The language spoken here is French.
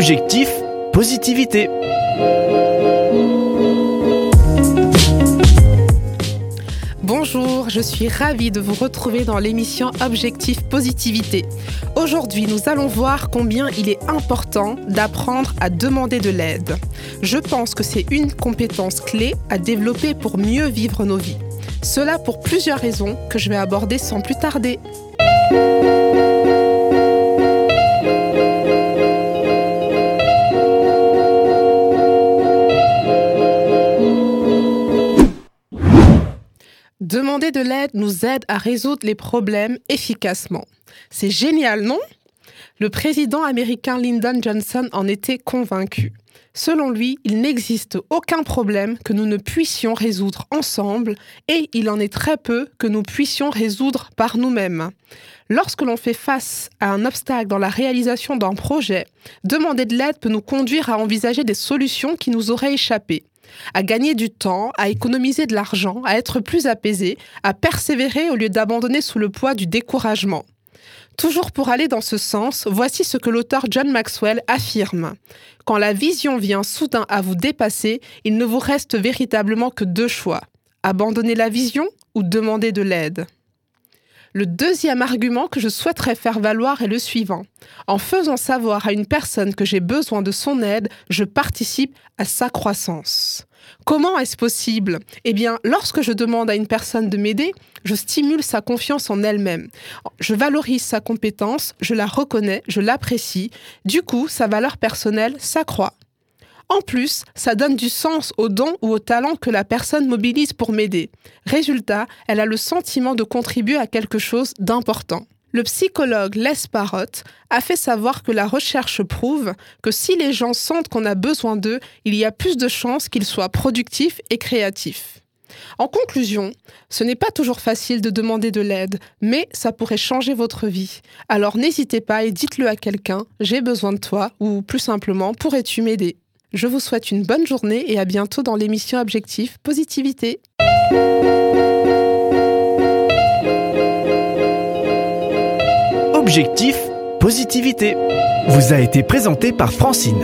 Objectif positivité. Bonjour, je suis ravie de vous retrouver dans l'émission Objectif Positivité. Aujourd'hui, nous allons voir combien il est important d'apprendre à demander de l'aide. Je pense que c'est une compétence clé à développer pour mieux vivre nos vies. Cela pour plusieurs raisons que je vais aborder sans plus tarder. Demander de l'aide nous aide à résoudre les problèmes efficacement. C'est génial, non? Le président américain Lyndon Johnson en était convaincu. Selon lui, il n'existe aucun problème que nous ne puissions résoudre ensemble et il en est très peu que nous puissions résoudre par nous-mêmes. Lorsque l'on fait face à un obstacle dans la réalisation d'un projet, demander de l'aide peut nous conduire à envisager des solutions qui nous auraient échappé à gagner du temps, à économiser de l'argent, à être plus apaisé, à persévérer au lieu d'abandonner sous le poids du découragement. Toujours pour aller dans ce sens, voici ce que l'auteur John Maxwell affirme. Quand la vision vient soudain à vous dépasser, il ne vous reste véritablement que deux choix. Abandonner la vision ou demander de l'aide? Le deuxième argument que je souhaiterais faire valoir est le suivant. En faisant savoir à une personne que j'ai besoin de son aide, je participe à sa croissance. Comment est-ce possible? Eh bien, lorsque je demande à une personne de m'aider, je stimule sa confiance en elle-même. Je valorise sa compétence, je la reconnais, je l'apprécie. Du coup, sa valeur personnelle s'accroît. En plus, ça donne du sens au don ou au talent que la personne mobilise pour m'aider. Résultat, elle a le sentiment de contribuer à quelque chose d'important. Le psychologue Les Parrott a fait savoir que la recherche prouve que si les gens sentent qu'on a besoin d'eux, il y a plus de chances qu'ils soient productifs et créatifs. En conclusion, ce n'est pas toujours facile de demander de l'aide, mais ça pourrait changer votre vie. Alors n'hésitez pas et dites-le à quelqu'un, j'ai besoin de toi, ou plus simplement, pourrais-tu m'aider? Je vous souhaite une bonne journée et à bientôt dans l'émission Objectif Positivité. Objectif Positivité vous a été présenté par Francine.